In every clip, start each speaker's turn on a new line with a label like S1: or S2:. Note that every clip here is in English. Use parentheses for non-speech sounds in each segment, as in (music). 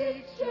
S1: seeks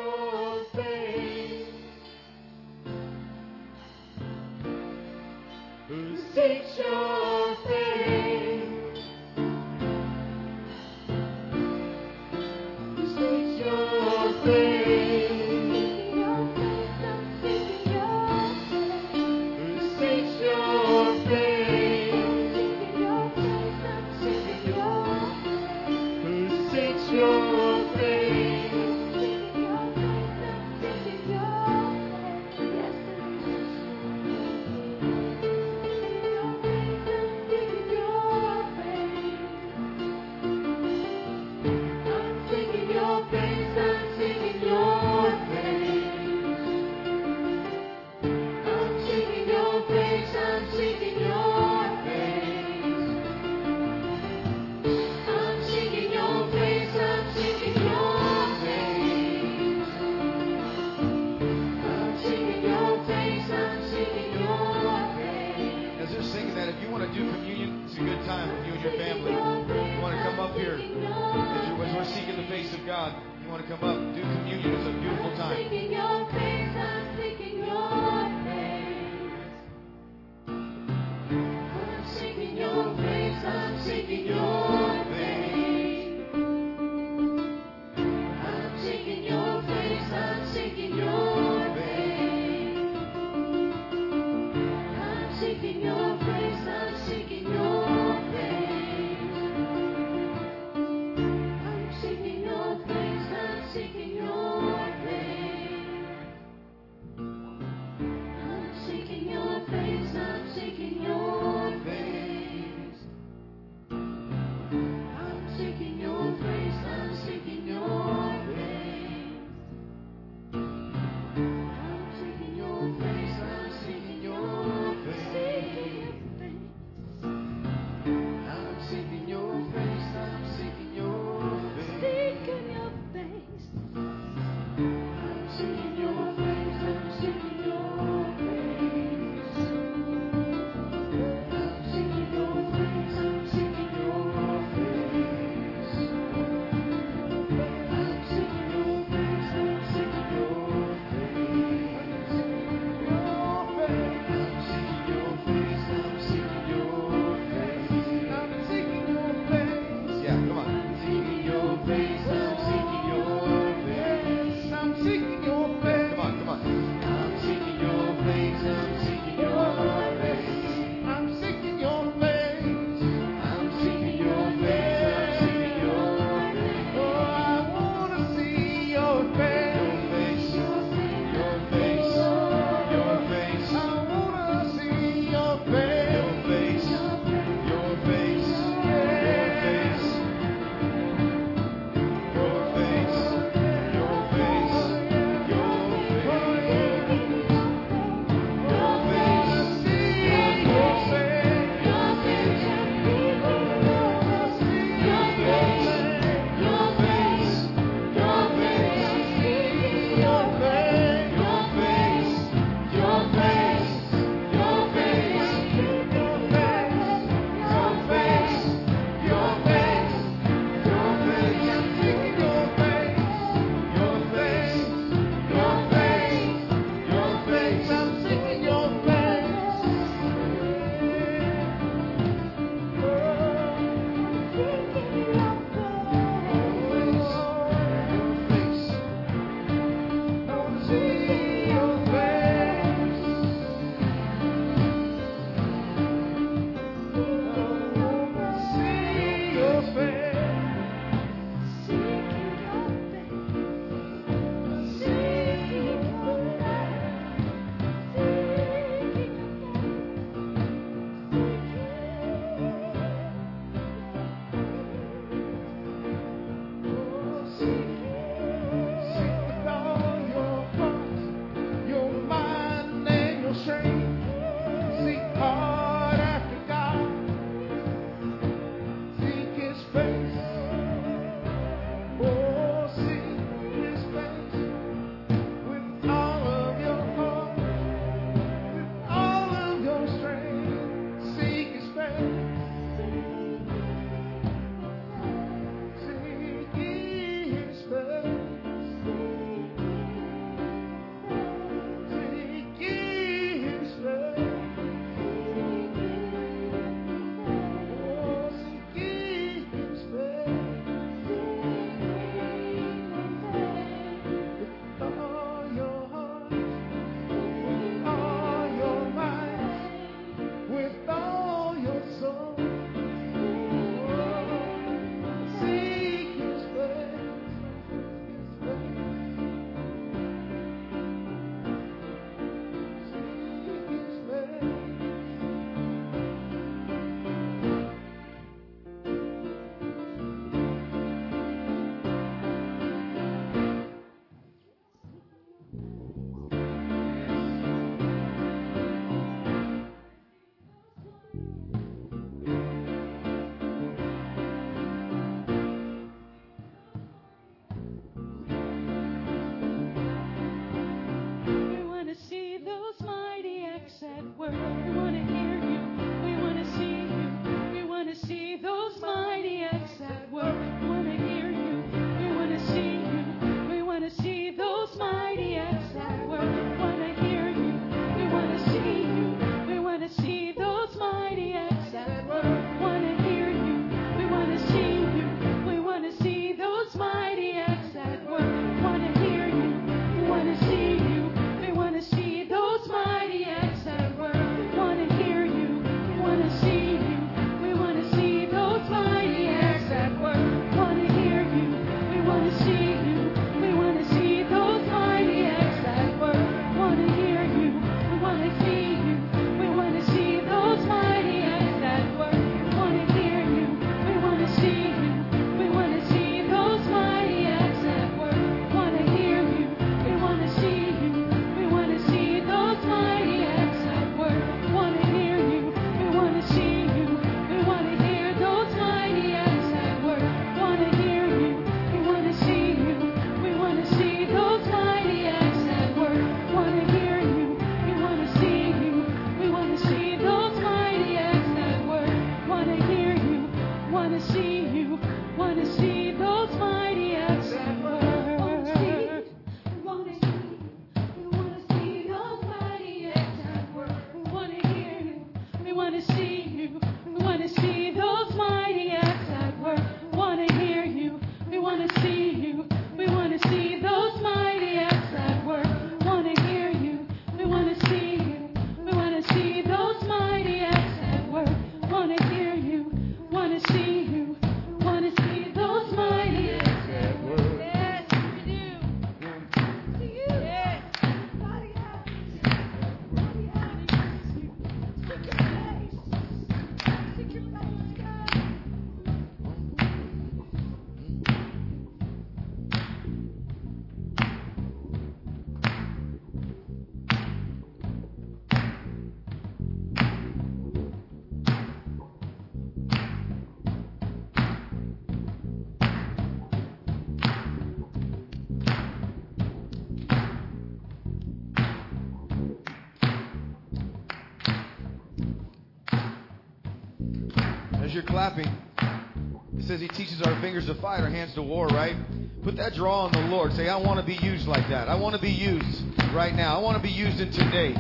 S2: our hands to war, right? Put that draw on the Lord. Say, I want to be used like that. I want to be used right now. I want to be used in today.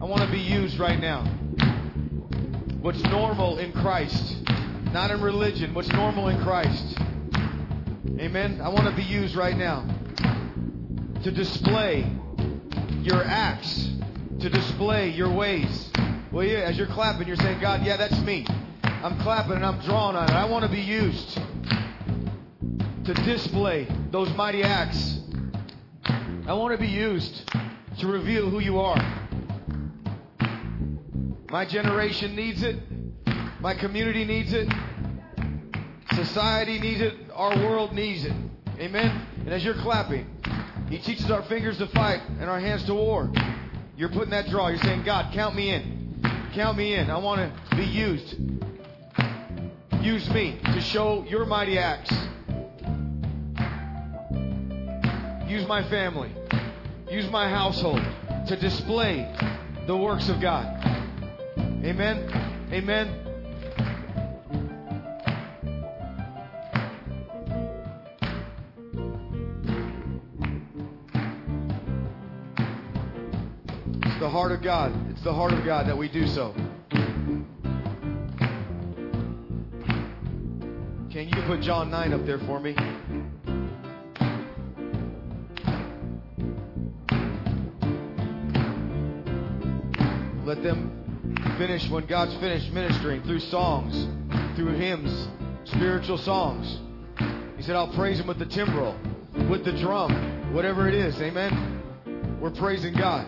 S2: I want to be used right now. What's normal in Christ, not in religion. What's normal in Christ. Amen. I want to be used right now to display your acts, to display your ways. Well, yeah, as you're clapping, you're saying, God, yeah, that's me. I'm clapping and I'm drawn on it. I want to be used to display those mighty acts. I want to be used to reveal who you are. My generation needs it. My community needs it. Society needs it. Our world needs it. Amen. And as you're clapping, He teaches our fingers to fight and our hands to war. You're putting that draw. You're saying, God, count me in. Count me in. I want to be used. Use me to show your mighty acts. Use my family. Use my household to display the works of God. Amen. Amen. It's the heart of God. It's the heart of God that we do so. Can you put John 9 up there for me? Let them finish when God's finished ministering through songs, through hymns, spiritual songs. He said, I'll praise him with the timbrel, with the drum, whatever it is. Amen. We're praising God.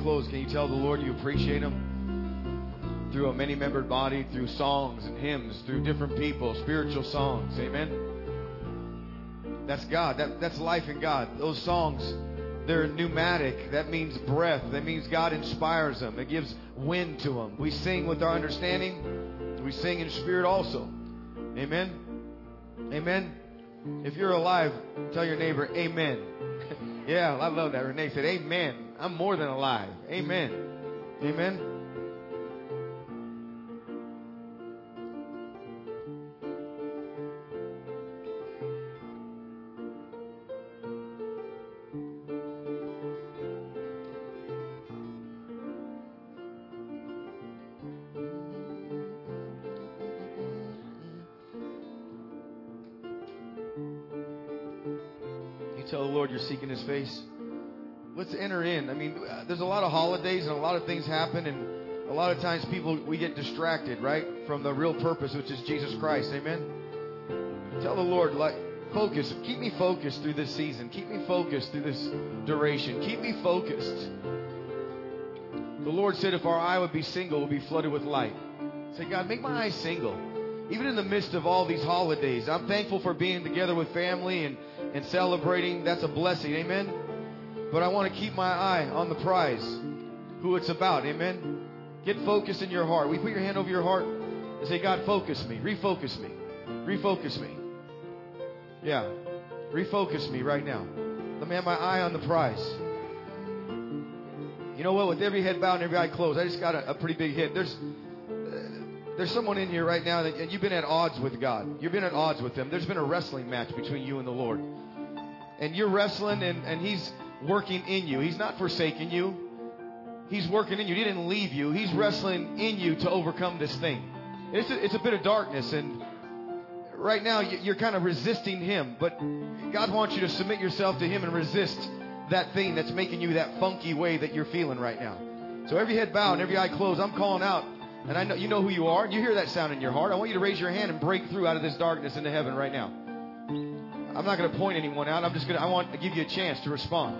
S2: Closed, can you tell the Lord you appreciate Him? Through a many membered body, through songs and hymns, through different people, spiritual songs. Amen. That's God. That, that's life in God. Those songs, they're pneumatic. That means breath. That means God inspires them. It gives wind to them. We sing with our understanding. We sing in spirit also. Amen. Amen. If you're alive, tell your neighbor, Amen. (laughs) yeah, I love that. Renee said, Amen. I'm more than alive. Amen. Amen. You tell the Lord you're seeking His face. Let's enter in. I mean, uh, there's a lot of holidays and a lot of things happen, and a lot of times people we get distracted, right, from the real purpose, which is Jesus Christ. Amen. Tell the Lord, like, focus. Keep me focused through this season. Keep me focused through this duration. Keep me focused. The Lord said, if our eye would be single, we'll be flooded with light. Say, God, make my eyes single. Even in the midst of all these holidays, I'm thankful for being together with family and, and celebrating. That's a blessing. Amen. But I want to keep my eye on the prize, who it's about. Amen. Get focused in your heart. We put your hand over your heart and say, God, focus me. Refocus me. Refocus me. Yeah. Refocus me right now. Let me have my eye on the prize. You know what? With every head bowed and every eye closed, I just got a, a pretty big hit. There's uh, there's someone in here right now that and you've been at odds with God. You've been at odds with Him. There's been a wrestling match between you and the Lord. And you're wrestling and, and He's working in you. He's not forsaking you. He's working in you. He didn't leave you. He's wrestling in you to overcome this thing. It's a, it's a bit of darkness and right now you- you're kind of resisting Him, but God wants you to submit yourself to Him and resist that thing that's making you that funky way that you're feeling right now. So every head bowed and every eye closed, I'm calling out. And I know you know who you are. You hear that sound in your heart. I want you to raise your hand and break through out of this darkness into heaven right now. I'm not going to point anyone out. I'm just going to, I want to give you a chance to respond.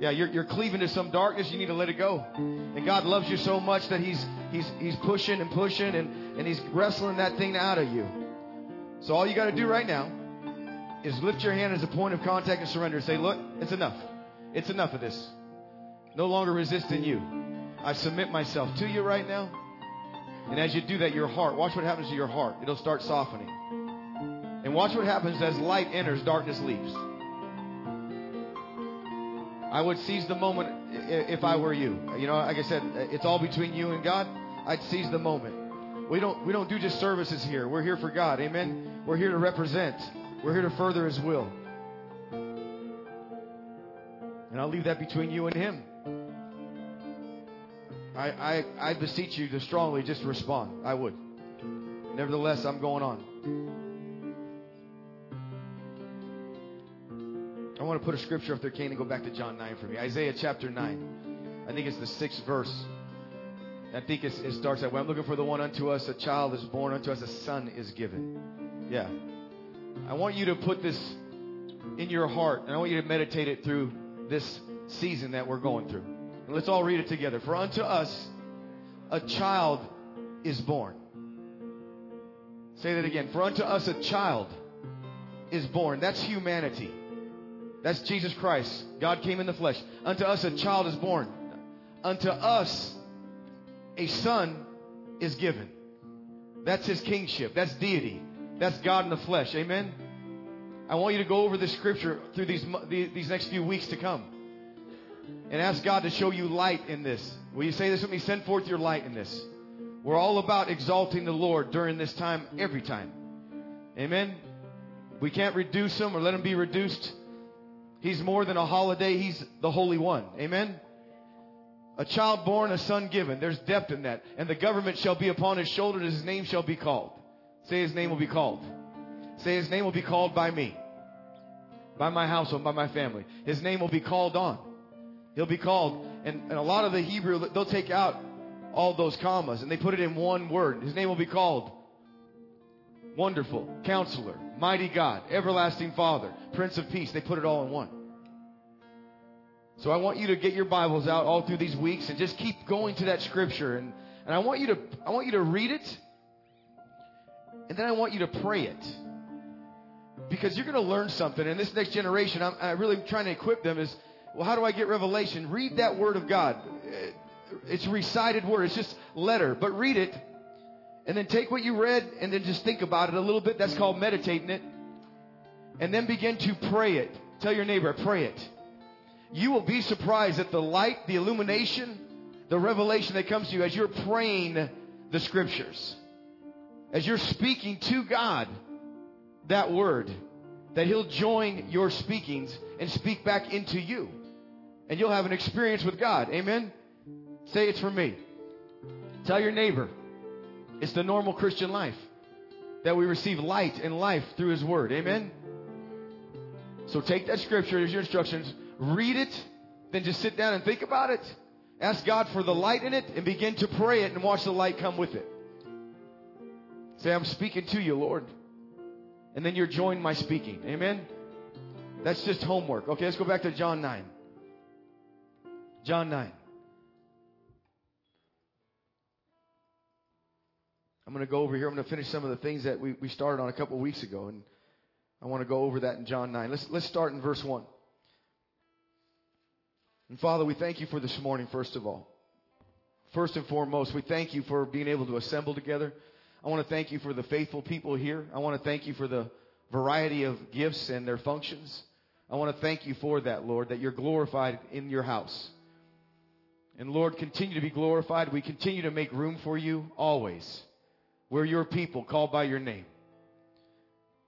S2: Yeah, you're, you're cleaving to some darkness. You need to let it go. And God loves you so much that He's, he's, he's pushing and pushing and, and He's wrestling that thing out of you. So all you got to do right now is lift your hand as a point of contact and surrender and say, Look, it's enough. It's enough of this. No longer resisting you. I submit myself to you right now. And as you do that, your heart, watch what happens to your heart. It'll start softening. And watch what happens as light enters, darkness leaves. I would seize the moment if I were you. You know, like I said, it's all between you and God. I'd seize the moment. We don't we don't do just services here. We're here for God. Amen. We're here to represent. We're here to further His will. And I'll leave that between you and Him. I I, I beseech you to strongly just respond. I would. Nevertheless, I'm going on. I want to put a scripture up there, Kane, and go back to John 9 for me. Isaiah chapter 9. I think it's the sixth verse. I think it starts that way. I'm looking for the one unto us, a child is born, unto us a son is given. Yeah. I want you to put this in your heart, and I want you to meditate it through this season that we're going through. And let's all read it together. For unto us a child is born. Say that again. For unto us a child is born. That's humanity. That's Jesus Christ. God came in the flesh. Unto us a child is born. Unto us a son is given. That's his kingship. That's deity. That's God in the flesh. Amen. I want you to go over this scripture through these these next few weeks to come, and ask God to show you light in this. Will you say this with me? Send forth your light in this. We're all about exalting the Lord during this time, every time. Amen. We can't reduce him or let him be reduced. He's more than a holiday. He's the Holy One. Amen. A child born, a son given. There's depth in that. And the government shall be upon his shoulder, and his name shall be called. Say his name will be called. Say his name will be called by me, by my household, by my family. His name will be called on. He'll be called. And, and a lot of the Hebrew, they'll take out all those commas and they put it in one word. His name will be called Wonderful, Counselor, Mighty God, Everlasting Father, Prince of Peace. They put it all in one. So I want you to get your Bibles out all through these weeks and just keep going to that scripture. And, and I want you to I want you to read it. And then I want you to pray it. Because you're going to learn something. And this next generation, I'm, I'm really trying to equip them is, well, how do I get revelation? Read that word of God. It's recited word. It's just letter. But read it. And then take what you read and then just think about it a little bit. That's called meditating it. And then begin to pray it. Tell your neighbor, pray it. You will be surprised at the light, the illumination, the revelation that comes to you as you're praying the scriptures. As you're speaking to God that word, that He'll join your speakings and speak back into you. And you'll have an experience with God. Amen? Say it's for me. Tell your neighbor. It's the normal Christian life that we receive light and life through His Word. Amen? So take that scripture as your instructions, read it, then just sit down and think about it. Ask God for the light in it and begin to pray it and watch the light come with it. Say, I'm speaking to you, Lord. And then you're joined my speaking. Amen? That's just homework. Okay, let's go back to John 9. John 9. I'm going to go over here. I'm going to finish some of the things that we, we started on a couple of weeks ago. And I want to go over that in John 9. Let's, let's start in verse 1. And Father, we thank you for this morning, first of all. First and foremost, we thank you for being able to assemble together. I want to thank you for the faithful people here. I want to thank you for the variety of gifts and their functions. I want to thank you for that, Lord, that you're glorified in your house. And Lord, continue to be glorified. We continue to make room for you always. We're your people called by your name.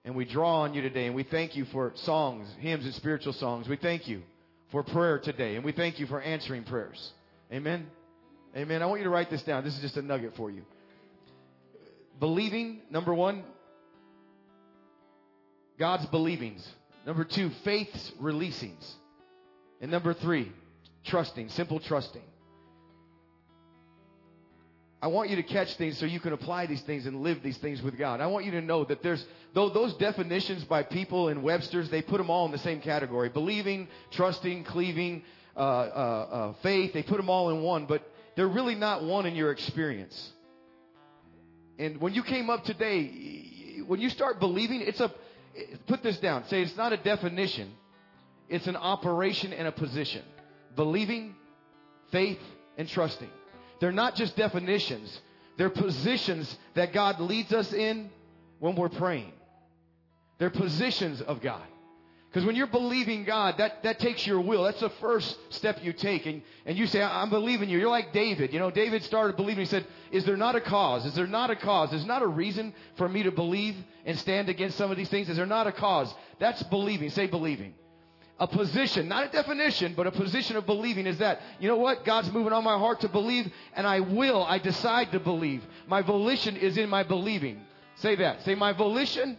S2: And we draw on you today, and we thank you for songs, hymns, and spiritual songs. We thank you for prayer today, and we thank you for answering prayers. Amen. Amen. I want you to write this down. This is just a nugget for you. Believing, number one, God's believings. Number two, faith's releasings. And number three, trusting, simple trusting. I want you to catch things so you can apply these things and live these things with God. I want you to know that there's, though those definitions by people in Webster's, they put them all in the same category. Believing, trusting, cleaving, uh, uh, uh, faith, they put them all in one, but they're really not one in your experience. And when you came up today, when you start believing, it's a, put this down. Say it's not a definition. It's an operation and a position. Believing, faith, and trusting. They're not just definitions. They're positions that God leads us in when we're praying. They're positions of God. Because when you're believing God, that, that takes your will. That's the first step you take. And, and you say, I'm believing you. You're like David. You know, David started believing. He said, Is there not a cause? Is there not a cause? There's not a reason for me to believe and stand against some of these things. Is there not a cause? That's believing. Say believing. A position, not a definition, but a position of believing is that, you know what? God's moving on my heart to believe, and I will. I decide to believe. My volition is in my believing. Say that. Say, my volition,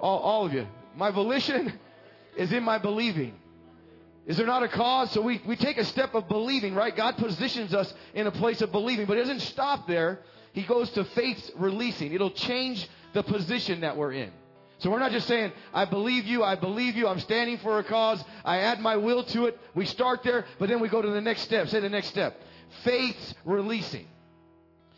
S2: all, all of you, my volition (laughs) is in my believing. Is there not a cause? So we, we take a step of believing, right? God positions us in a place of believing, but it doesn't stop there. He goes to faith's releasing. It'll change the position that we're in. So we're not just saying, I believe you, I believe you, I'm standing for a cause, I add my will to it. We start there, but then we go to the next step. Say the next step. Faith's releasing.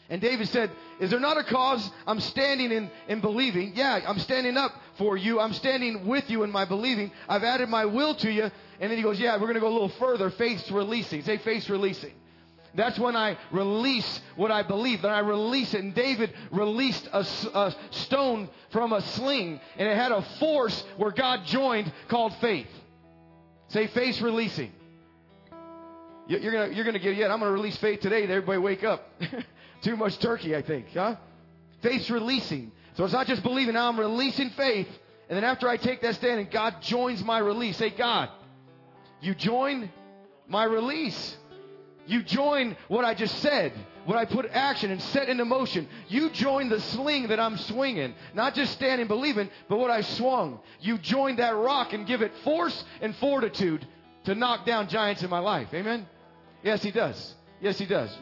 S2: And David said, Is there not a cause I'm standing in, in believing? Yeah, I'm standing up for you. I'm standing with you in my believing. I've added my will to you. And then he goes, Yeah, we're going to go a little further. Faith's releasing. Say faith's releasing. That's when I release what I believe. Then I release it. And David released a, a, stone from a sling, and it had a force where God joined called faith. Say faith releasing. You're gonna you're gonna get yeah. I'm gonna release faith today. Everybody wake up. (laughs) Too much turkey, I think, huh? Faith's releasing. So it's not just believing. Now I'm releasing faith, and then after I take that stand, and God joins my release. Say God, you join my release. You join what I just said, what I put action and set into motion. You join the sling that I'm swinging, not just standing believing, but what I swung. You join that rock and give it force and fortitude to knock down giants in my life. Amen? Yes, He does. Yes, He does.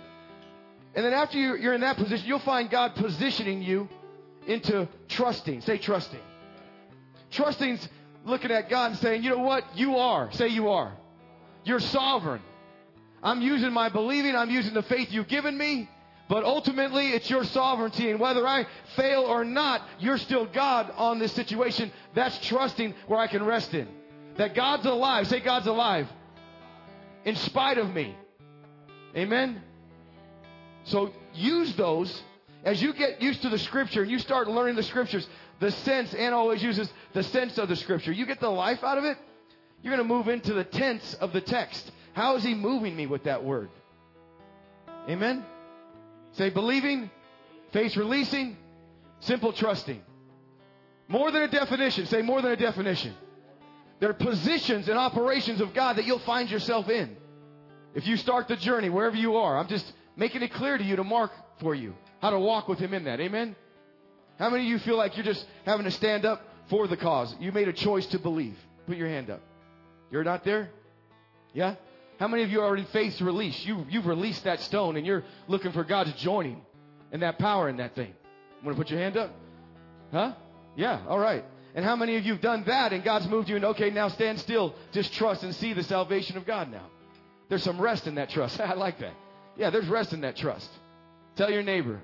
S2: And then after you're in that position, you'll find God positioning you into trusting. Say trusting. Trusting's looking at God and saying, you know what? You are. Say you are. You're sovereign. I'm using my believing, I'm using the faith you've given me, but ultimately it's your sovereignty. And whether I fail or not, you're still God on this situation. That's trusting where I can rest in. That God's alive. Say God's alive. In spite of me. Amen. So use those as you get used to the scripture and you start learning the scriptures, the sense, and always uses the sense of the scripture. You get the life out of it, you're going to move into the tense of the text. How is he moving me with that word? Amen? Say believing, faith releasing, simple trusting. More than a definition. Say more than a definition. There are positions and operations of God that you'll find yourself in. If you start the journey, wherever you are, I'm just making it clear to you to mark for you how to walk with Him in that. Amen? How many of you feel like you're just having to stand up for the cause? You made a choice to believe. Put your hand up. You're not there? Yeah? How many of you already faced release? You, you've released that stone and you're looking for God's joining and that power in that thing. Want to put your hand up? Huh? Yeah, all right. And how many of you have done that and God's moved you and okay, now stand still, just trust and see the salvation of God now. There's some rest in that trust. (laughs) I like that. Yeah, there's rest in that trust. Tell your neighbor,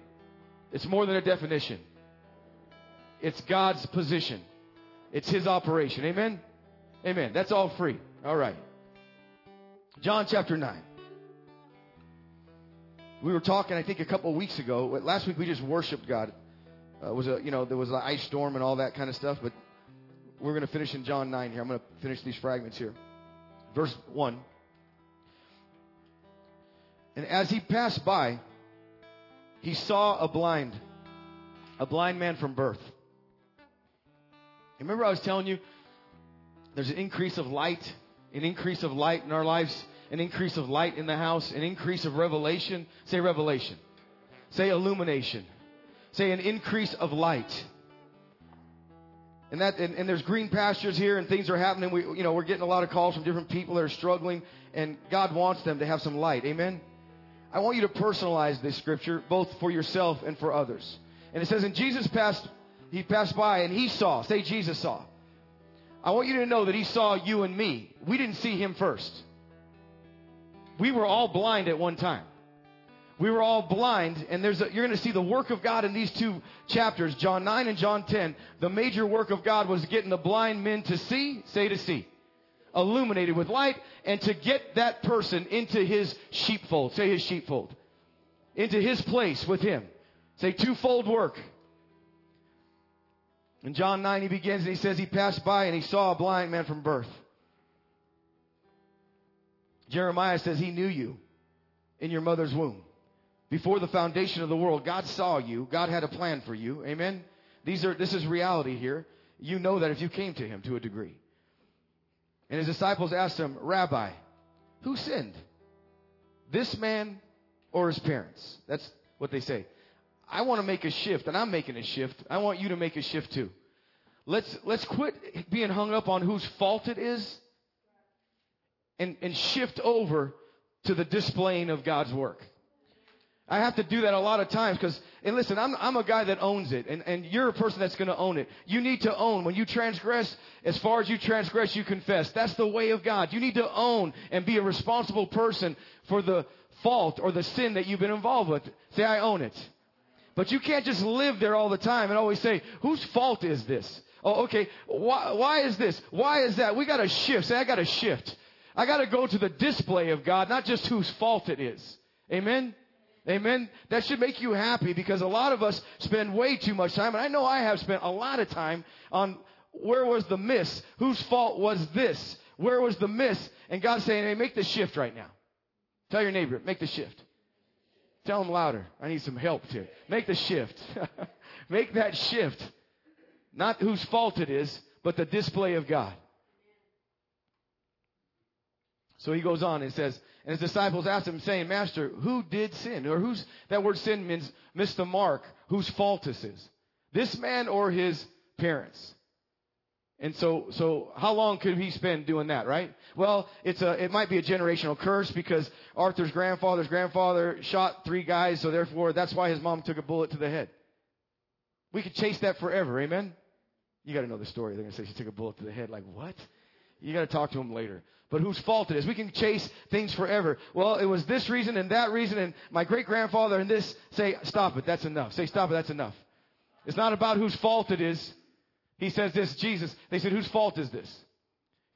S2: it's more than a definition. It's God's position. It's His operation. Amen? Amen. That's all free. All right. John chapter 9. We were talking, I think, a couple of weeks ago. Last week we just worshiped God. Uh, was a, you know, there was an ice storm and all that kind of stuff, but we're going to finish in John 9 here. I'm going to finish these fragments here. Verse 1. And as he passed by, he saw a blind, a blind man from birth. Remember, I was telling you there's an increase of light, an increase of light in our lives, an increase of light in the house, an increase of revelation. Say revelation. Say illumination. Say an increase of light. And that, and, and there's green pastures here and things are happening. We, you know, we're getting a lot of calls from different people that are struggling and God wants them to have some light. Amen. I want you to personalize this scripture both for yourself and for others. And it says, and Jesus passed, he passed by and he saw, say Jesus saw. I want you to know that he saw you and me. We didn't see him first. We were all blind at one time. We were all blind, and there's a, you're going to see the work of God in these two chapters, John 9 and John 10. The major work of God was getting the blind men to see, say to see, illuminated with light, and to get that person into his sheepfold, say his sheepfold, into his place with him. Say twofold work. In John 9, he begins and he says, He passed by and he saw a blind man from birth. Jeremiah says, He knew you in your mother's womb. Before the foundation of the world, God saw you. God had a plan for you. Amen. These are, this is reality here. You know that if you came to him to a degree. And his disciples asked him, Rabbi, who sinned? This man or his parents? That's what they say. I want to make a shift, and I'm making a shift. I want you to make a shift too. Let's, let's quit being hung up on whose fault it is and, and shift over to the displaying of God's work. I have to do that a lot of times because, and listen, I'm, I'm a guy that owns it, and, and you're a person that's going to own it. You need to own. When you transgress, as far as you transgress, you confess. That's the way of God. You need to own and be a responsible person for the fault or the sin that you've been involved with. Say, I own it. But you can't just live there all the time and always say, whose fault is this? Oh, okay. Why, why is this? Why is that? We got to shift. Say, I got to shift. I got to go to the display of God, not just whose fault it is. Amen? Amen. That should make you happy because a lot of us spend way too much time, and I know I have spent a lot of time on where was the miss? Whose fault was this? Where was the miss? And God's saying, hey, make the shift right now. Tell your neighbor, make the shift. Tell them louder. I need some help here. Make the shift. (laughs) make that shift. Not whose fault it is, but the display of God. So he goes on and says, and his disciples asked him, saying, Master, who did sin? Or who's, that word sin means miss the mark. Whose fault is this is? This man or his parents? And so, so how long could he spend doing that, right? Well, it's a, it might be a generational curse because Arthur's grandfather's grandfather shot three guys, so therefore that's why his mom took a bullet to the head. We could chase that forever, amen? You gotta know the story. They're gonna say she took a bullet to the head. Like, what? You gotta talk to him later. But whose fault it is. We can chase things forever. Well, it was this reason and that reason and my great grandfather and this. Say, stop it. That's enough. Say, stop it. That's enough. It's not about whose fault it is. He says this, Jesus. They said, whose fault is this?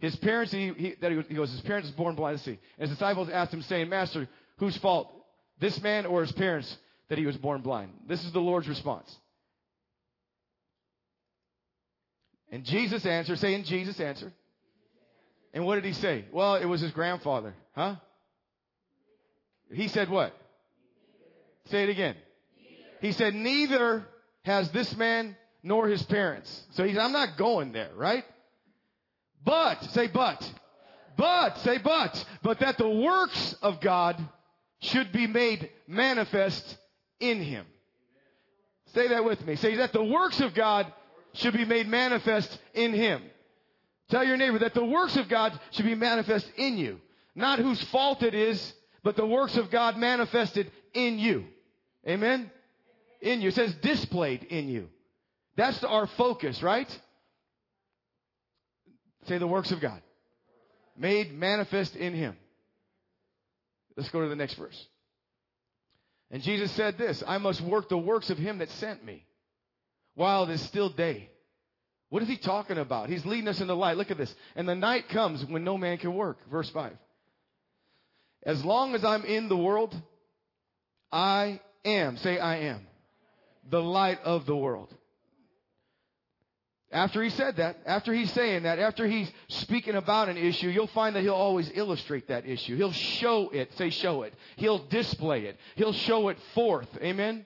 S2: His parents, he, he, that he, goes, his parents was born blind. Let's see. And his disciples asked him, saying, Master, whose fault? This man or his parents that he was born blind? This is the Lord's response. And Jesus answered, saying Jesus answered. And what did he say? Well, it was his grandfather. Huh? He said what? Say it again. He said, neither has this man nor his parents. So he said, I'm not going there, right? But, say but. But, say but. But that the works of God should be made manifest in him. Say that with me. Say that the works of God should be made manifest in him. Tell your neighbor that the works of God should be manifest in you. Not whose fault it is, but the works of God manifested in you. Amen? In you. It says displayed in you. That's our focus, right? Say the works of God. Made manifest in him. Let's go to the next verse. And Jesus said this, I must work the works of him that sent me while it is still day. What is he talking about? He's leading us into light. Look at this. And the night comes when no man can work. Verse 5. As long as I'm in the world, I am, say I am, the light of the world. After he said that, after he's saying that, after he's speaking about an issue, you'll find that he'll always illustrate that issue. He'll show it, say show it. He'll display it. He'll show it forth. Amen?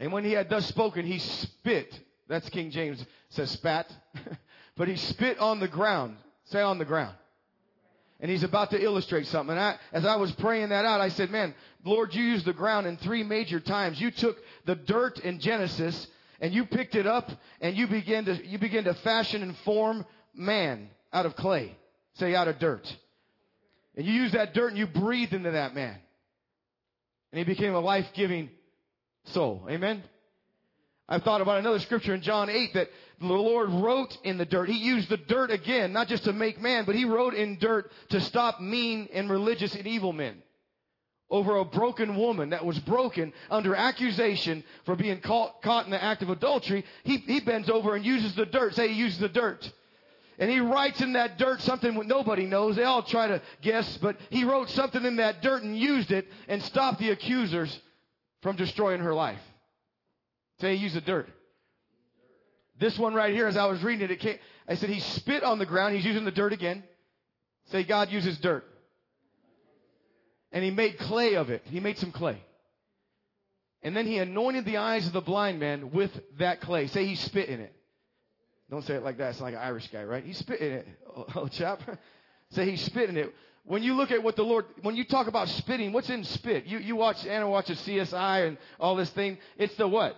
S2: And when he had thus spoken, he spit that's King James says spat. (laughs) but he spit on the ground. Say on the ground. And he's about to illustrate something. And I, as I was praying that out, I said, man, Lord, you used the ground in three major times. You took the dirt in Genesis and you picked it up and you begin to you begin to fashion and form man out of clay, say out of dirt. And you use that dirt and you breathe into that man. And he became a life-giving soul. Amen. I've thought about another scripture in John 8 that the Lord wrote in the dirt. He used the dirt again, not just to make man, but he wrote in dirt to stop mean and religious and evil men over a broken woman that was broken under accusation for being caught, caught in the act of adultery. He, he bends over and uses the dirt. Say he uses the dirt. And he writes in that dirt something nobody knows. They all try to guess, but he wrote something in that dirt and used it and stopped the accusers from destroying her life. Say he used the dirt. This one right here, as I was reading it, it came, I said he spit on the ground. He's using the dirt again. Say God uses dirt. And he made clay of it. He made some clay. And then he anointed the eyes of the blind man with that clay. Say he spit in it. Don't say it like that. It's like an Irish guy, right? He spit in it. Oh, (laughs) oh chap. (laughs) Say he spit in it. When you look at what the Lord, when you talk about spitting, what's in spit? You, you watch, Anna watches CSI and all this thing. It's the what?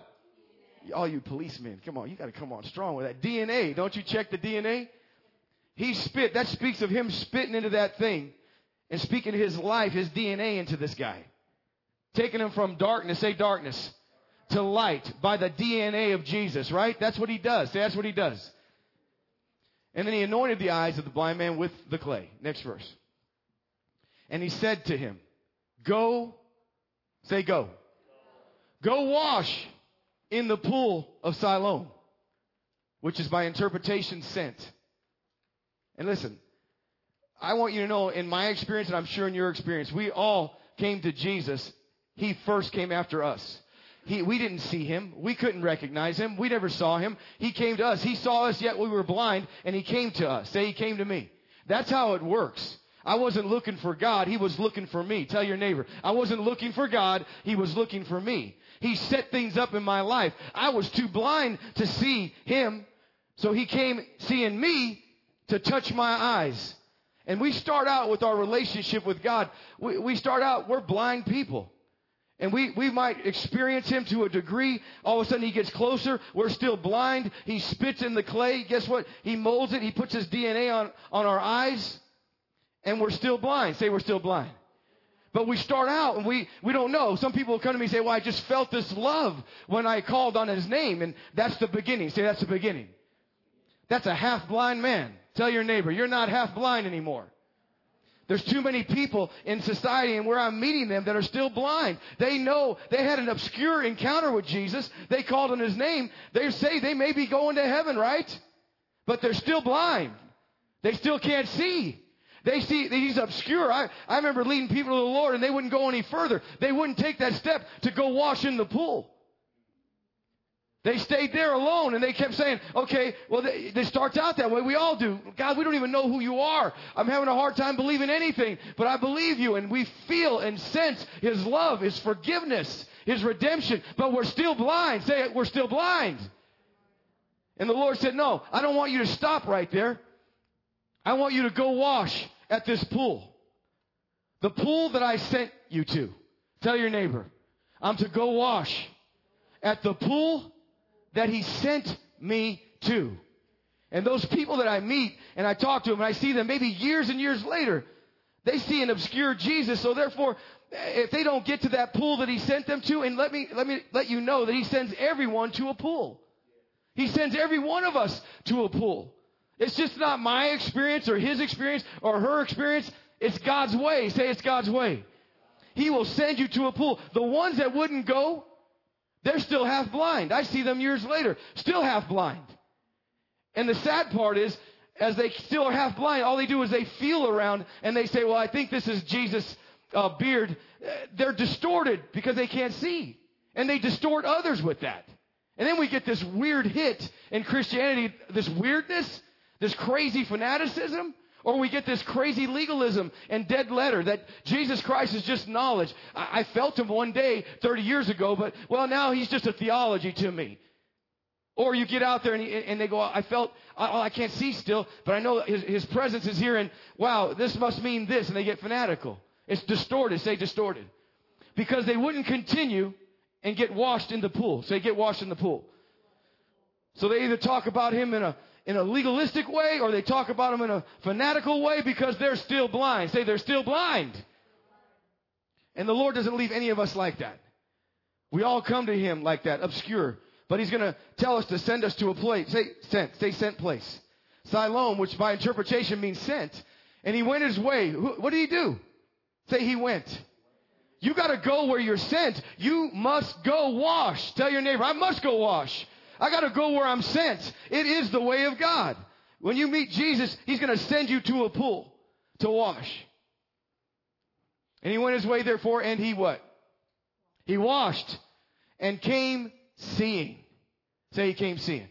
S2: All you policemen, come on, you got to come on strong with that. DNA, don't you check the DNA? He spit. That speaks of him spitting into that thing and speaking his life, his DNA into this guy. Taking him from darkness, say darkness, to light by the DNA of Jesus, right? That's what he does. Say, that's what he does. And then he anointed the eyes of the blind man with the clay. Next verse. And he said to him, Go, say go. Go wash in the pool of Siloam, which is by interpretation sent. And listen, I want you to know in my experience, and I'm sure in your experience, we all came to Jesus. He first came after us. He, we didn't see him. We couldn't recognize him. We never saw him. He came to us. He saw us yet we were blind, and he came to us. Say he came to me. That's how it works. I wasn't looking for God. He was looking for me. Tell your neighbor. I wasn't looking for God. He was looking for me. He set things up in my life. I was too blind to see him. So he came seeing me to touch my eyes. And we start out with our relationship with God. We, we start out, we're blind people. And we, we might experience him to a degree. All of a sudden he gets closer. We're still blind. He spits in the clay. Guess what? He molds it. He puts his DNA on, on our eyes. And we're still blind. Say we're still blind. But we start out and we, we don't know. Some people come to me and say, well, I just felt this love when I called on his name. And that's the beginning. Say that's the beginning. That's a half blind man. Tell your neighbor, you're not half blind anymore. There's too many people in society and where I'm meeting them that are still blind. They know they had an obscure encounter with Jesus. They called on his name. They say they may be going to heaven, right? But they're still blind. They still can't see. They see he's obscure. I, I remember leading people to the Lord and they wouldn't go any further. They wouldn't take that step to go wash in the pool. They stayed there alone and they kept saying, okay, well, it starts out that way. We all do. God, we don't even know who you are. I'm having a hard time believing anything, but I believe you and we feel and sense His love, His forgiveness, His redemption, but we're still blind. Say it, we're still blind. And the Lord said, no, I don't want you to stop right there. I want you to go wash at this pool. The pool that I sent you to. Tell your neighbor, I'm to go wash at the pool that he sent me to. And those people that I meet and I talk to them and I see them maybe years and years later, they see an obscure Jesus. So therefore, if they don't get to that pool that he sent them to, and let me, let me let you know that he sends everyone to a pool. He sends every one of us to a pool. It's just not my experience or his experience or her experience. It's God's way. Say it's God's way. He will send you to a pool. The ones that wouldn't go, they're still half blind. I see them years later, still half blind. And the sad part is, as they still are half blind, all they do is they feel around and they say, well, I think this is Jesus' uh, beard. They're distorted because they can't see. And they distort others with that. And then we get this weird hit in Christianity, this weirdness, this crazy fanaticism. Or we get this crazy legalism and dead letter that Jesus Christ is just knowledge. I, I felt him one day 30 years ago, but well, now he's just a theology to me. Or you get out there and, and they go, I felt, I, I, can't see still, but I know his, his presence is here and wow, this must mean this. And they get fanatical. It's distorted. Say distorted. Because they wouldn't continue and get washed in the pool. Say get washed in the pool. So they either talk about him in a, in a legalistic way or they talk about him in a fanatical way because they're still blind. Say they're still blind. And the Lord doesn't leave any of us like that. We all come to him like that, obscure. But he's going to tell us to send us to a place. Say sent. Say sent place. Siloam, which by interpretation means sent. And he went his way. What did he do? Say he went. You got to go where you're sent. You must go wash. Tell your neighbor, I must go wash. I got to go where I'm sent. It is the way of God. When you meet Jesus, he's going to send you to a pool to wash. And he went his way, therefore, and he what? He washed and came seeing. Say he came seeing.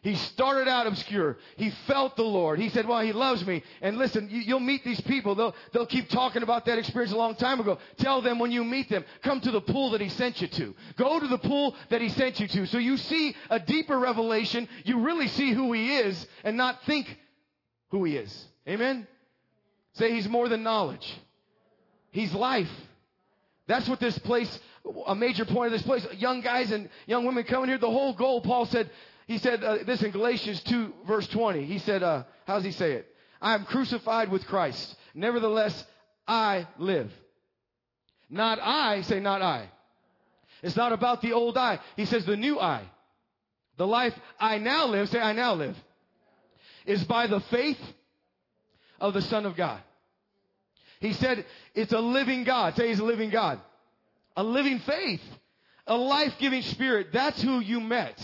S2: He started out obscure. He felt the Lord. He said, well, he loves me. And listen, you, will meet these people. They'll, they'll keep talking about that experience a long time ago. Tell them when you meet them, come to the pool that he sent you to. Go to the pool that he sent you to. So you see a deeper revelation. You really see who he is and not think who he is. Amen? Say he's more than knowledge. He's life. That's what this place, a major point of this place, young guys and young women coming here, the whole goal, Paul said, he said uh, this in Galatians 2, verse 20. He said, uh, how does he say it? I am crucified with Christ. Nevertheless, I live. Not I, say not I. It's not about the old I. He says the new I. The life I now live, say I now live, is by the faith of the Son of God. He said it's a living God. Say he's a living God. A living faith. A life-giving spirit. That's who you met.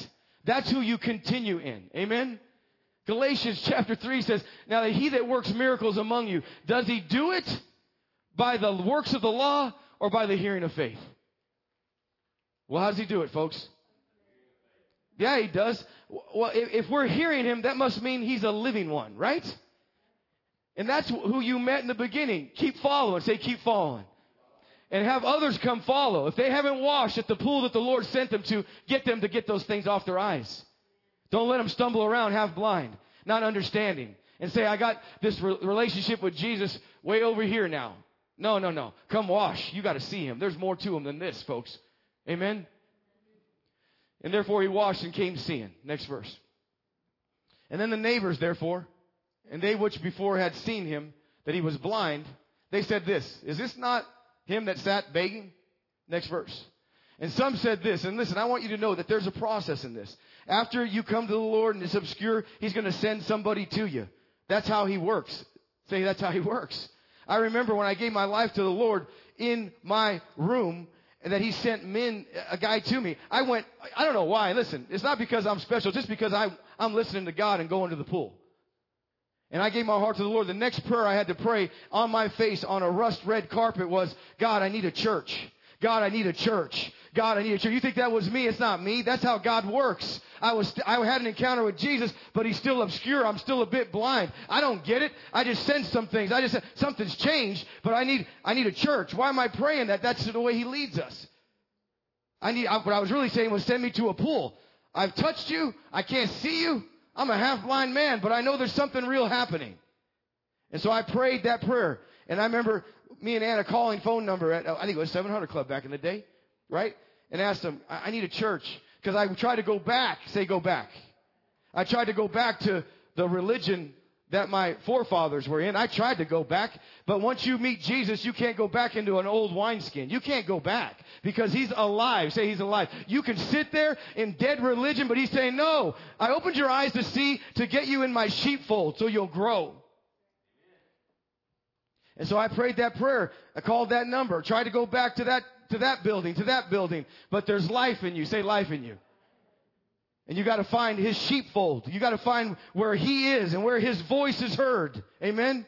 S2: That's who you continue in. Amen? Galatians chapter 3 says, Now that he that works miracles among you, does he do it by the works of the law or by the hearing of faith? Well, how does he do it, folks? Yeah, he does. Well, if we're hearing him, that must mean he's a living one, right? And that's who you met in the beginning. Keep following. Say, keep following and have others come follow. If they haven't washed at the pool that the Lord sent them to, get them to get those things off their eyes. Don't let them stumble around half blind, not understanding, and say, I got this re- relationship with Jesus way over here now. No, no, no. Come wash. You got to see him. There's more to him than this, folks. Amen? And therefore he washed and came seeing. Next verse. And then the neighbors, therefore, and they which before had seen him, that he was blind, they said this, Is this not him that sat begging? Next verse. And some said this, and listen, I want you to know that there's a process in this. After you come to the Lord and it's obscure, He's to send somebody to you. That's how He works. Say, that's how He works. I remember when I gave my life to the Lord in my room, and that He sent men, a guy to me. I went, I don't know why. Listen, it's not because I'm special, just because I, I'm listening to God and going to the pool. And I gave my heart to the Lord. The next prayer I had to pray on my face on a rust red carpet was, God, I need a church. God, I need a church. God, I need a church. You think that was me? It's not me. That's how God works. I was, I had an encounter with Jesus, but he's still obscure. I'm still a bit blind. I don't get it. I just sense some things. I just, something's changed, but I need, I need a church. Why am I praying that? That's the way he leads us. I need, what I was really saying was send me to a pool. I've touched you. I can't see you. I'm a half blind man, but I know there's something real happening. And so I prayed that prayer. And I remember me and Anna calling phone number at, I think it was 700 Club back in the day, right? And asked them, I need a church. Because I tried to go back, say go back. I tried to go back to the religion that my forefathers were in. I tried to go back, but once you meet Jesus, you can't go back into an old wineskin. You can't go back because he's alive. Say he's alive. You can sit there in dead religion, but he's saying, no, I opened your eyes to see to get you in my sheepfold so you'll grow. And so I prayed that prayer. I called that number, tried to go back to that, to that building, to that building, but there's life in you. Say life in you. And you got to find his sheepfold. You got to find where he is and where his voice is heard. Amen.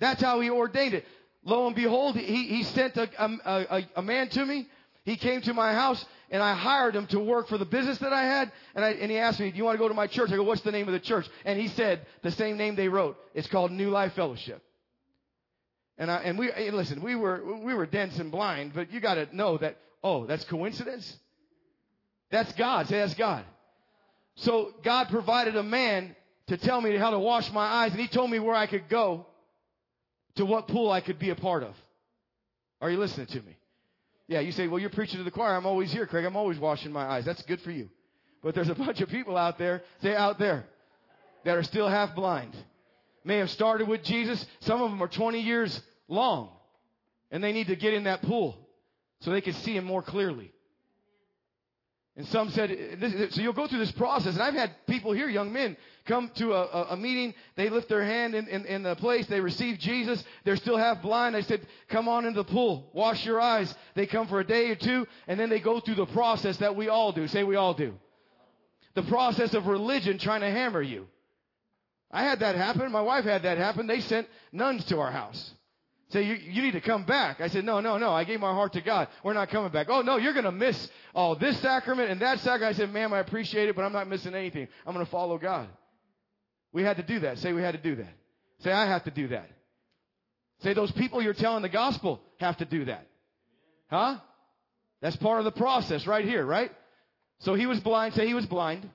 S2: That's how he ordained it. Lo and behold, he, he sent a, a, a, man to me. He came to my house and I hired him to work for the business that I had. And, I, and he asked me, do you want to go to my church? I go, what's the name of the church? And he said the same name they wrote. It's called New Life Fellowship. And I, and we, listen, we were, we were dense and blind, but you got to know that, oh, that's coincidence? That's God. Say that's God. So God provided a man to tell me how to wash my eyes, and he told me where I could go to what pool I could be a part of. Are you listening to me? Yeah, you say, well, you're preaching to the choir. I'm always here, Craig. I'm always washing my eyes. That's good for you. But there's a bunch of people out there, say out there, that are still half blind. May have started with Jesus. Some of them are 20 years long. And they need to get in that pool so they can see him more clearly. And some said, so you'll go through this process. And I've had people here, young men, come to a, a, a meeting. They lift their hand in, in, in, the place. They receive Jesus. They're still half blind. I said, come on into the pool. Wash your eyes. They come for a day or two. And then they go through the process that we all do. Say we all do. The process of religion trying to hammer you. I had that happen. My wife had that happen. They sent nuns to our house. Say, you, you need to come back. I said, no, no, no. I gave my heart to God. We're not coming back. Oh, no, you're going to miss all this sacrament and that sacrament. I said, ma'am, I appreciate it, but I'm not missing anything. I'm going to follow God. We had to do that. Say, we had to do that. Say, I have to do that. Say, those people you're telling the gospel have to do that. Huh? That's part of the process right here, right? So he was blind. Say he was blind.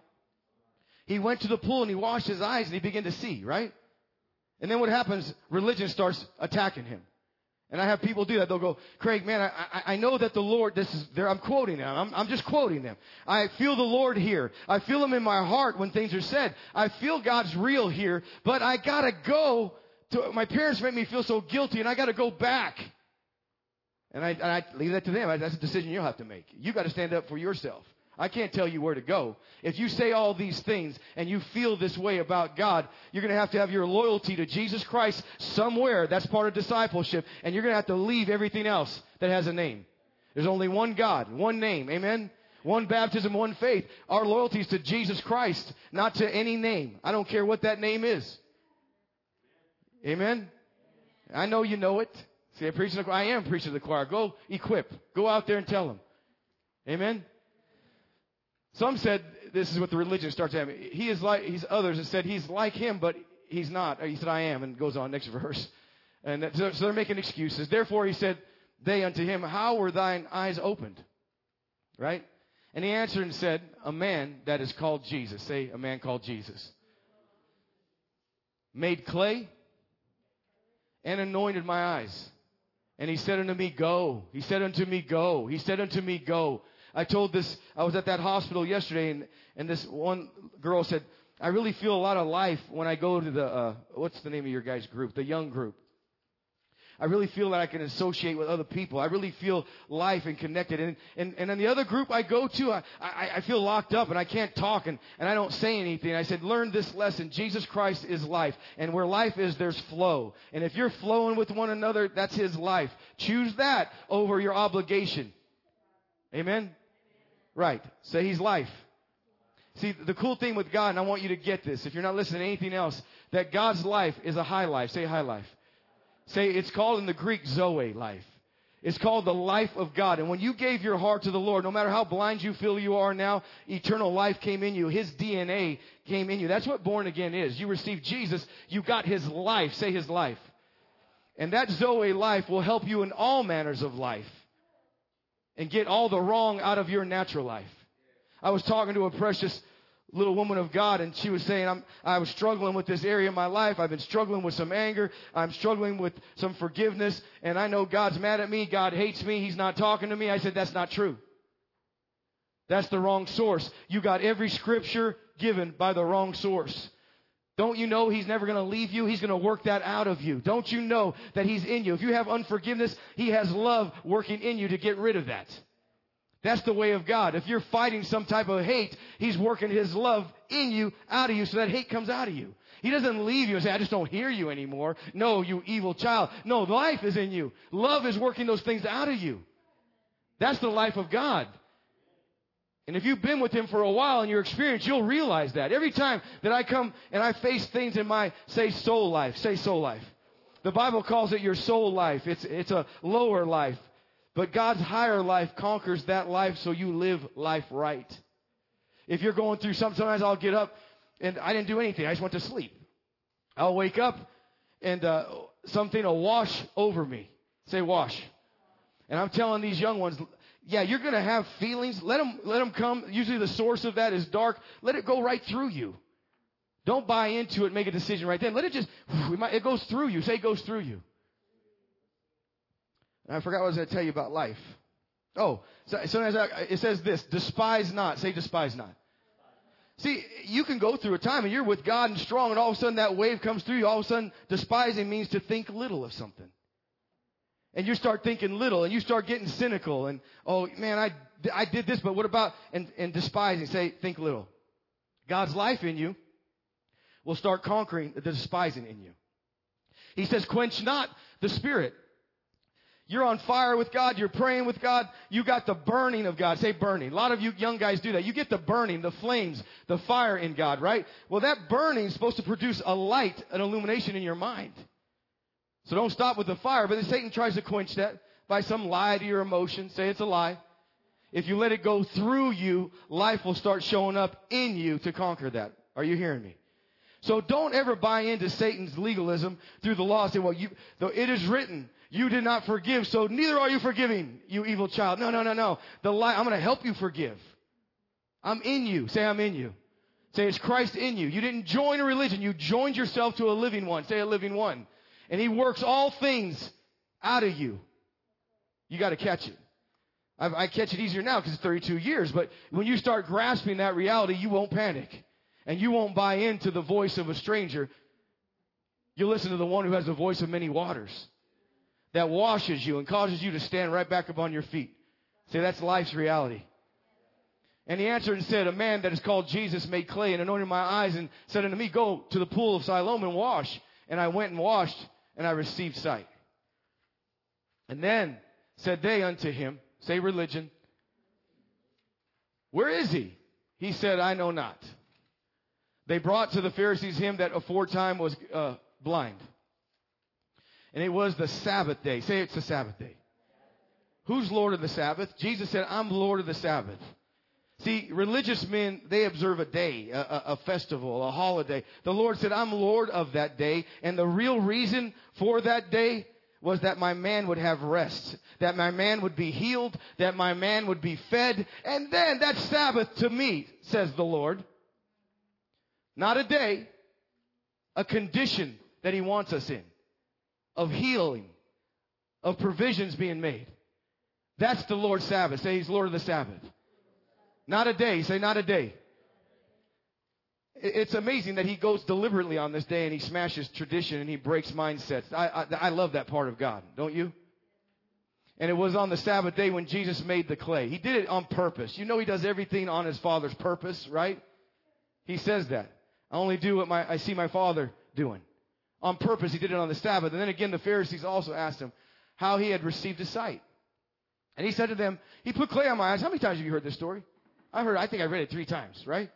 S2: He went to the pool and he washed his eyes and he began to see, right? And then what happens? Religion starts attacking him. And I have people do that. They'll go, Craig, man, I, I, I know that the Lord, this is, there, I'm quoting them. I'm, I'm just quoting them. I feel the Lord here. I feel Him in my heart when things are said. I feel God's real here, but I gotta go to, my parents make me feel so guilty and I gotta go back. And I, and I leave that to them. That's a decision you'll have to make. You gotta stand up for yourself. I can't tell you where to go. If you say all these things and you feel this way about God, you're going to have to have your loyalty to Jesus Christ somewhere. That's part of discipleship. And you're going to have to leave everything else that has a name. There's only one God, one name. Amen? One baptism, one faith. Our loyalty is to Jesus Christ, not to any name. I don't care what that name is. Amen? I know you know it. See, I preach the. I am preaching to the choir. Go equip. Go out there and tell them. Amen? Some said this is what the religion starts having. He is like he's others have said he's like him, but he's not. He said, I am, and goes on next (laughs) verse. And that, so, so they're making excuses. Therefore he said, They unto him, How were thine eyes opened? Right? And he answered and said, A man that is called Jesus. Say, a man called Jesus. Made clay and anointed my eyes. And he said unto me, Go. He said unto me, Go. He said unto me, Go. I told this, I was at that hospital yesterday and, and this one girl said, I really feel a lot of life when I go to the, uh, what's the name of your guys' group? The young group. I really feel that I can associate with other people. I really feel life and connected. And, and, and in the other group I go to, I, I, I feel locked up and I can't talk and, and I don't say anything. I said, learn this lesson. Jesus Christ is life. And where life is, there's flow. And if you're flowing with one another, that's His life. Choose that over your obligation. Amen? Right. Say He's life. See, the cool thing with God, and I want you to get this, if you're not listening to anything else, that God's life is a high life. Say high life. Say, it's called in the Greek Zoe life. It's called the life of God. And when you gave your heart to the Lord, no matter how blind you feel you are now, eternal life came in you. His DNA came in you. That's what born again is. You received Jesus, you got His life. Say His life. And that Zoe life will help you in all manners of life and get all the wrong out of your natural life. I was talking to a precious little woman of God and she was saying, I'm, I was struggling with this area of my life. I've been struggling with some anger. I'm struggling with some forgiveness and I know God's mad at me. God hates me. He's not talking to me. I said, that's not true. That's the wrong source. You got every scripture given by the wrong source. Don't you know He's never going to leave you? He's going to work that out of you. Don't you know that He's in you? If you have unforgiveness, He has love working in you to get rid of that. That's the way of God. If you're fighting some type of hate, He's working His love in you, out of you, so that hate comes out of you. He doesn't leave you and say, I just don't hear you anymore. No, you evil child. No, life is in you. Love is working those things out of you. That's the life of God. And if you've been with him for a while in your experience, you'll realize that. Every time that I come and I face things in my, say soul life, say soul life. The Bible calls it your soul life. It's, it's a lower life. But God's higher life conquers that life so you live life right. If you're going through something, sometimes I'll get up and I didn't do anything. I just went to sleep. I'll wake up and uh, something will wash over me. Say wash. And I'm telling these young ones, yeah, you're going to have feelings. Let them, let them come. Usually the source of that is dark. Let it go right through you. Don't buy into it make a decision right then. Let it just, it goes through you. Say it goes through you. And I forgot what I was going to tell you about life. Oh, so, sometimes I, it says this, despise not. Say despise not. See, you can go through a time and you're with God and strong, and all of a sudden that wave comes through you. All of a sudden, despising means to think little of something. And you start thinking little, and you start getting cynical, and oh man, I, I did this, but what about, and, and despising, say, think little. God's life in you will start conquering the despising in you. He says, quench not the spirit. You're on fire with God. You're praying with God. You got the burning of God. Say burning. A lot of you young guys do that. You get the burning, the flames, the fire in God, right? Well, that burning is supposed to produce a light, an illumination in your mind. So don't stop with the fire. But Satan tries to quench that by some lie to your emotion. Say it's a lie. If you let it go through you, life will start showing up in you to conquer that. Are you hearing me? So don't ever buy into Satan's legalism through the law. Say, well, you, though it is written, you did not forgive, so neither are you forgiving, you evil child. No, no, no, no. The lie, I'm going to help you forgive. I'm in you. Say, I'm in you. Say, it's Christ in you. You didn't join a religion. You joined yourself to a living one. Say, a living one. And he works all things out of you. You got to catch it. I, I catch it easier now because it's 32 years. But when you start grasping that reality, you won't panic. And you won't buy into the voice of a stranger. You'll listen to the one who has the voice of many waters that washes you and causes you to stand right back up on your feet. Say, that's life's reality. And he answered and said, A man that is called Jesus made clay and anointed my eyes and said unto me, Go to the pool of Siloam and wash. And I went and washed and I received sight. And then said they unto him, Say religion, Where is he? He said, I know not. They brought to the Pharisees him that aforetime was uh, blind. And it was the Sabbath day. Say it's the Sabbath day. Who's Lord of the Sabbath? Jesus said, I'm Lord of the Sabbath. See, religious men, they observe a day, a, a, festival, a holiday. The Lord said, I'm Lord of that day. And the real reason for that day was that my man would have rest, that my man would be healed, that my man would be fed. And then that Sabbath to me, says the Lord. Not a day, a condition that he wants us in of healing, of provisions being made. That's the Lord's Sabbath. Say he's Lord of the Sabbath. Not a day. Say not a day. It's amazing that he goes deliberately on this day and he smashes tradition and he breaks mindsets. I, I, I love that part of God, don't you? And it was on the Sabbath day when Jesus made the clay. He did it on purpose. You know he does everything on his Father's purpose, right? He says that. I only do what my, I see my Father doing. On purpose, he did it on the Sabbath. And then again, the Pharisees also asked him how he had received his sight. And he said to them, he put clay on my eyes. How many times have you heard this story? I heard, I think I read it three times, right?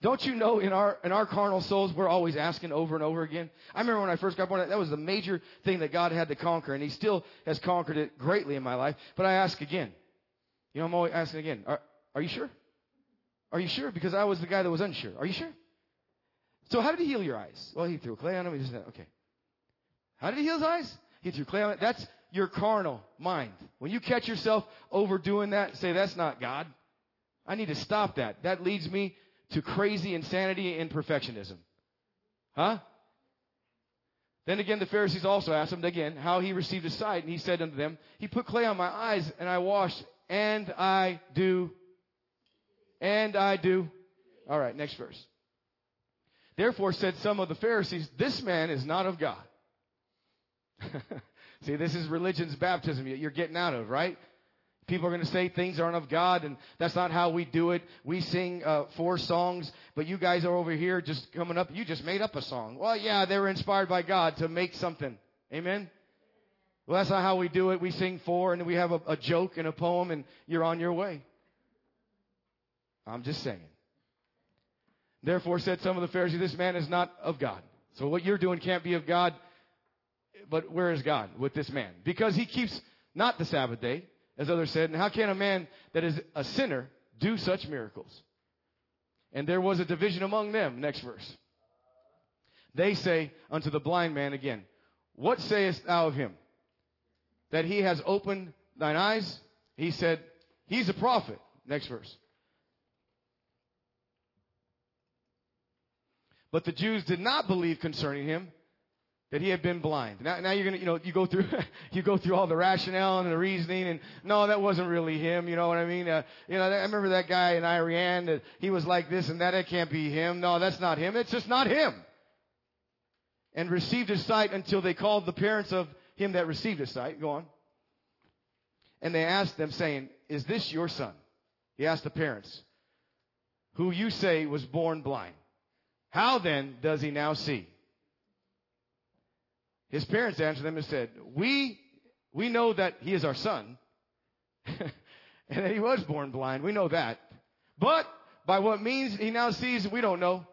S2: Don't you know in our, in our carnal souls, we're always asking over and over again? I remember when I first got born, that was the major thing that God had to conquer, and He still has conquered it greatly in my life. But I ask again. You know, I'm always asking again. Are, are you sure? Are you sure? Because I was the guy that was unsure. Are you sure? So how did He heal your eyes? Well, He threw clay on them. He just said, okay. How did He heal his eyes? He threw clay on it. That's your carnal mind. When you catch yourself overdoing that, say, that's not God. I need to stop that. That leads me to crazy insanity and perfectionism. Huh? Then again, the Pharisees also asked him again how he received his sight, and he said unto them, He put clay on my eyes, and I washed, and I do, and I do. All right, next verse. Therefore said some of the Pharisees, This man is not of God. (laughs) See, this is religion's baptism you're getting out of, right? People are going to say things aren't of God, and that's not how we do it. We sing uh, four songs, but you guys are over here just coming up. You just made up a song. Well, yeah, they were inspired by God to make something. Amen. Well, that's not how we do it. We sing four, and we have a, a joke and a poem, and you're on your way. I'm just saying. Therefore, said some of the Pharisees, "This man is not of God." So what you're doing can't be of God. But where is God with this man? Because he keeps not the Sabbath day as others said, and how can a man that is a sinner do such miracles? And there was a division among them. Next verse. They say unto the blind man again, What sayest thou of him? That he has opened thine eyes? He said, He's a prophet. Next verse. But the Jews did not believe concerning him that he had been blind. Now, now you're gonna, you know, you go through, (laughs) you go through all the rationale and the reasoning, and no, that wasn't really him. You know what I mean? Uh, you know, I remember that guy in Iran that he was like this and that. It can't be him. No, that's not him. It's just not him. And received his sight until they called the parents of him that received his sight. Go on. And they asked them, saying, "Is this your son?" He asked the parents, "Who you say was born blind? How then does he now see?" His parents answered them and said, We, we know that he is our son, (laughs) and that he was born blind. We know that. But by what means he now sees, we don't know.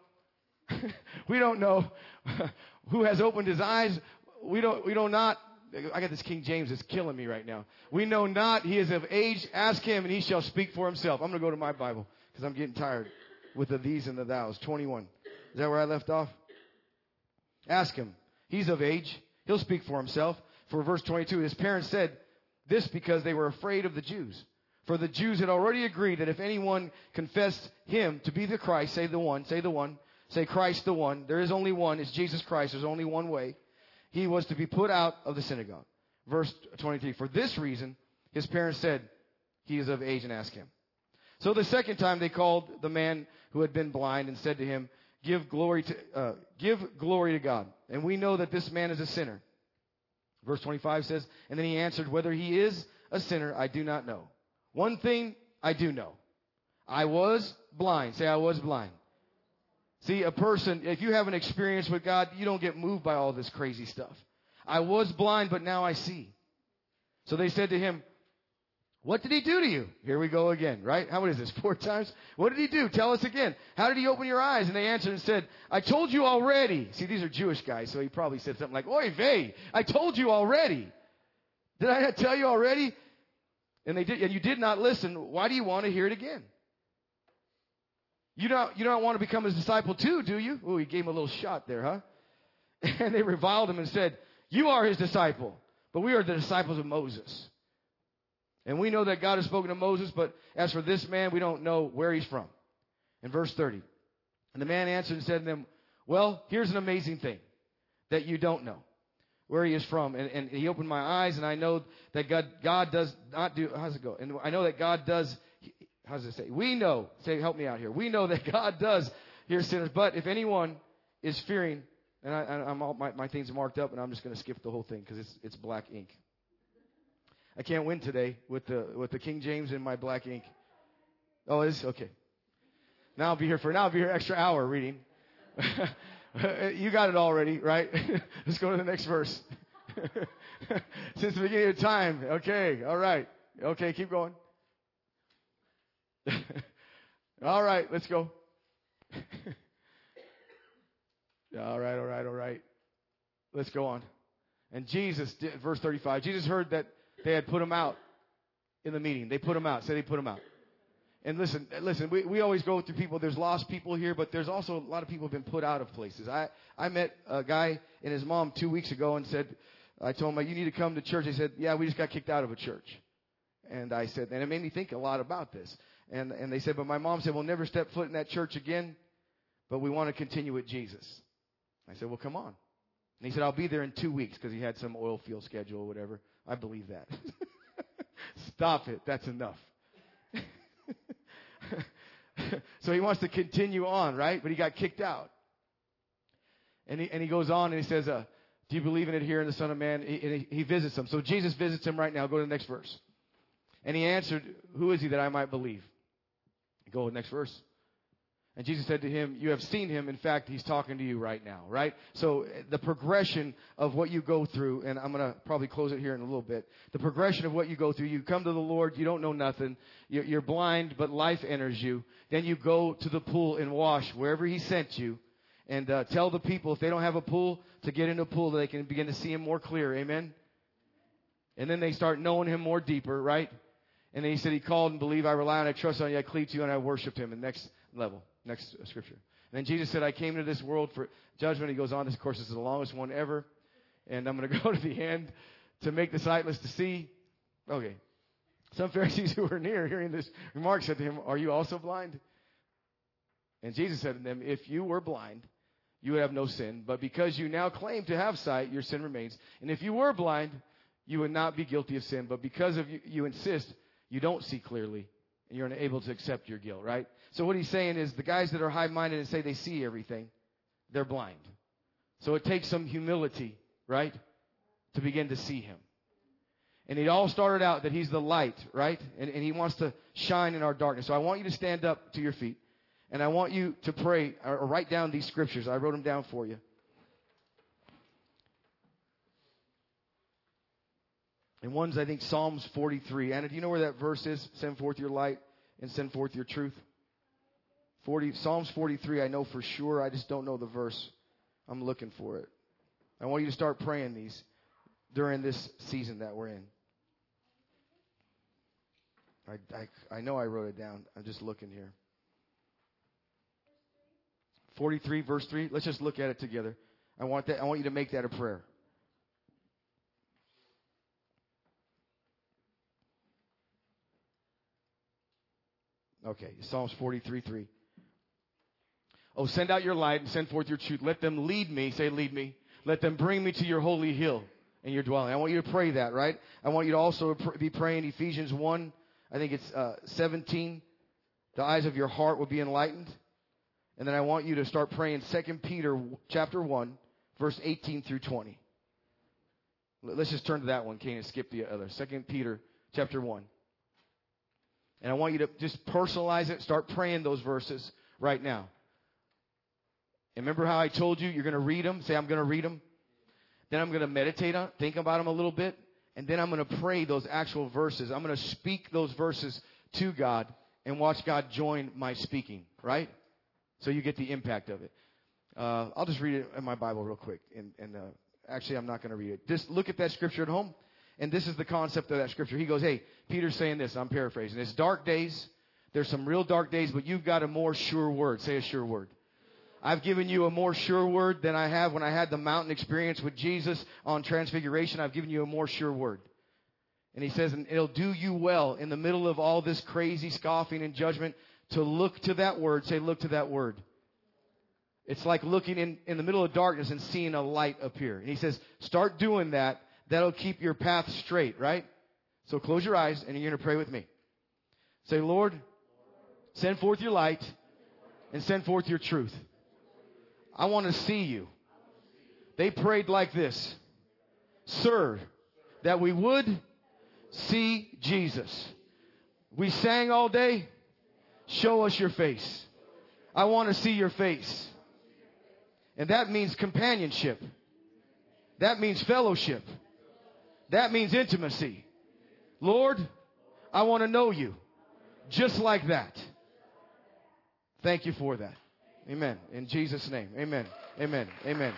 S2: (laughs) we don't know (laughs) who has opened his eyes. We don't, we don't not. I got this King James that's killing me right now. We know not he is of age. Ask him and he shall speak for himself. I'm going to go to my Bible because I'm getting tired with the these and the thous. 21. Is that where I left off? Ask him. He's of age. He'll speak for himself. For verse 22, his parents said this because they were afraid of the Jews. For the Jews had already agreed that if anyone confessed him to be the Christ, say the one, say the one, say Christ the one, there is only one, it's Jesus Christ, there's only one way, he was to be put out of the synagogue. Verse 23, for this reason, his parents said, he is of age and ask him. So the second time they called the man who had been blind and said to him, give glory to, uh, give glory to God. And we know that this man is a sinner. Verse 25 says, And then he answered, Whether he is a sinner, I do not know. One thing I do know. I was blind. Say, I was blind. See, a person, if you have an experience with God, you don't get moved by all this crazy stuff. I was blind, but now I see. So they said to him, what did he do to you? Here we go again, right? How many is this? Four times? What did he do? Tell us again. How did he open your eyes? And they answered and said, I told you already. See, these are Jewish guys, so he probably said something like, Oy vey, I told you already. Did I not tell you already? And they did, and you did not listen. Why do you want to hear it again? You don't, you don't want to become his disciple too, do you? Oh, he gave him a little shot there, huh? (laughs) And they reviled him and said, You are his disciple, but we are the disciples of Moses. And we know that God has spoken to Moses, but as for this man, we don't know where he's from. In verse 30. And the man answered and said to them, Well, here's an amazing thing that you don't know where he is from. And, and he opened my eyes, and I know that God, God does not do, how's it go? And I know that God does, how does it say? We know, say, help me out here. We know that (laughs) God does hear sinners, but if anyone is fearing, and I, am all, my, my things marked up, and I'm just going to skip the whole thing because it's, it's black ink. I can't win today with the with the King James in my black ink. Oh, it's okay. Now I'll be here for now. I'll be here extra hour reading. (laughs) you got it already, right? (laughs) Let's go to the next verse. (laughs) Since the beginning of time. Okay, all right. Okay, keep going. all right, let's go. all right, all right, all right. Let's go on. And Jesus, verse 35, Jesus heard that they had put him out in the meeting. They put him out. Say they put him out. And listen, listen, we, we always go through people. There's lost people here, but there's also a lot of people have been put out of places. I, I met a guy and his mom two weeks ago and said, I told him, you need to come to church. He said, yeah, we just got kicked out of a church. And I said, and it made me think a lot about this. And, and they said, but my mom said, we'll never step foot in that church again, but we want to continue with Jesus. I said, well, come on. And he said, I'll be there in two weeks because he had some oil field schedule or whatever. I believe that. (laughs) Stop it. That's enough. (laughs) so he wants to continue on, right? But he got kicked out. And he, and he goes on and he says, uh, Do you believe in it here in the Son of Man? He, and he, he visits him. So Jesus visits him right now. Go to the next verse. And he answered, Who is he that I might believe? Go to the next verse. And Jesus said to him, You have seen him. In fact, he's talking to you right now, right? So the progression of what you go through, and I'm going to probably close it here in a little bit. The progression of what you go through, you come to the Lord, you don't know nothing, you're blind, but life enters you. Then you go to the pool and wash wherever he sent you. And uh, tell the people if they don't have a pool to get in a pool, that they can begin to see him more clear. Amen? And then they start knowing him more deeper, right? And then he said, He called and believed, I rely on, I trust on you, I cleave to you, and I worship him. And next level. Next scripture. And then Jesus said, I came into this world for judgment. He goes on, this course is the longest one ever. And I'm going (laughs) to go to the end to make the sightless to see. Okay. Some Pharisees (laughs) who were near hearing this remark said to him, Are you also blind? And Jesus said to them, If you were blind, you would have no sin. But because you now claim to have sight, your sin remains. And if you were blind, you would not be guilty of sin. But because of you, you insist, you don't see clearly, you're unable to accept your guilt, right? So what he's saying is the guys that are high-minded and say they see everything, they're blind. So it takes some humility, right, to begin to see him. And it all started out that he's the light, right? And, and he wants to shine in our darkness. So I want you to stand up to your feet. And I want you to pray or write down these scriptures. I wrote them down for you. And one's, I think, Psalms 43. Anna, do you know where that verse is? Send forth your light and send forth your truth. 40, Psalms 43, I know for sure. I just don't know the verse. I'm looking for it. I want you to start praying these during this season that we're in. I, I, I know I wrote it down. I'm just looking here. 43, verse 3. Let's just look at it together. I want that. I want you to make that a prayer. Okay, Psalms 43, 3. Oh, send out your light and send forth your truth. Let them lead me. Say, lead me. Let them bring me to your holy hill and your dwelling. I want you to pray that, right? I want you to also be praying Ephesians 1, I think it's uh, 17. The eyes of your heart will be enlightened. And then I want you to start praying 2 Peter chapter 1, verse 18 through 20. Let's just turn to that one, Kane, and skip the other. 2 Peter chapter 1. And I want you to just personalize it. Start praying those verses right now. And remember how I told you you're going to read them? Say, I'm going to read them. Then I'm going to meditate on, think about them a little bit. And then I'm going to pray those actual verses. I'm going to speak those verses to God and watch God join my speaking, right? So you get the impact of it. Uh, I'll just read it in my Bible real quick. And, and uh, actually, I'm not going to read it. Just look at that scripture at home. And this is the concept of that scripture. He goes, Hey, Peter's saying this. I'm paraphrasing. It's dark days. There's some real dark days, but you've got a more sure word. Say a sure word. I've given you a more sure word than I have when I had the mountain experience with Jesus on transfiguration. I've given you a more sure word. And he says, and it'll do you well in the middle of all this crazy scoffing and judgment to look to that word. Say, look to that word. It's like looking in, in the middle of darkness and seeing a light appear. And he says, start doing that. That'll keep your path straight, right? So close your eyes and you're going to pray with me. Say, Lord, send forth your light and send forth your truth. I want to see you. They prayed like this Sir, that we would see Jesus. We sang all day. Show us your face. I want to see your face. And that means companionship. That means fellowship. That means intimacy. Lord, I want to know you just like that. Thank you for that. Amen. In Jesus' name. Amen. Amen. Amen.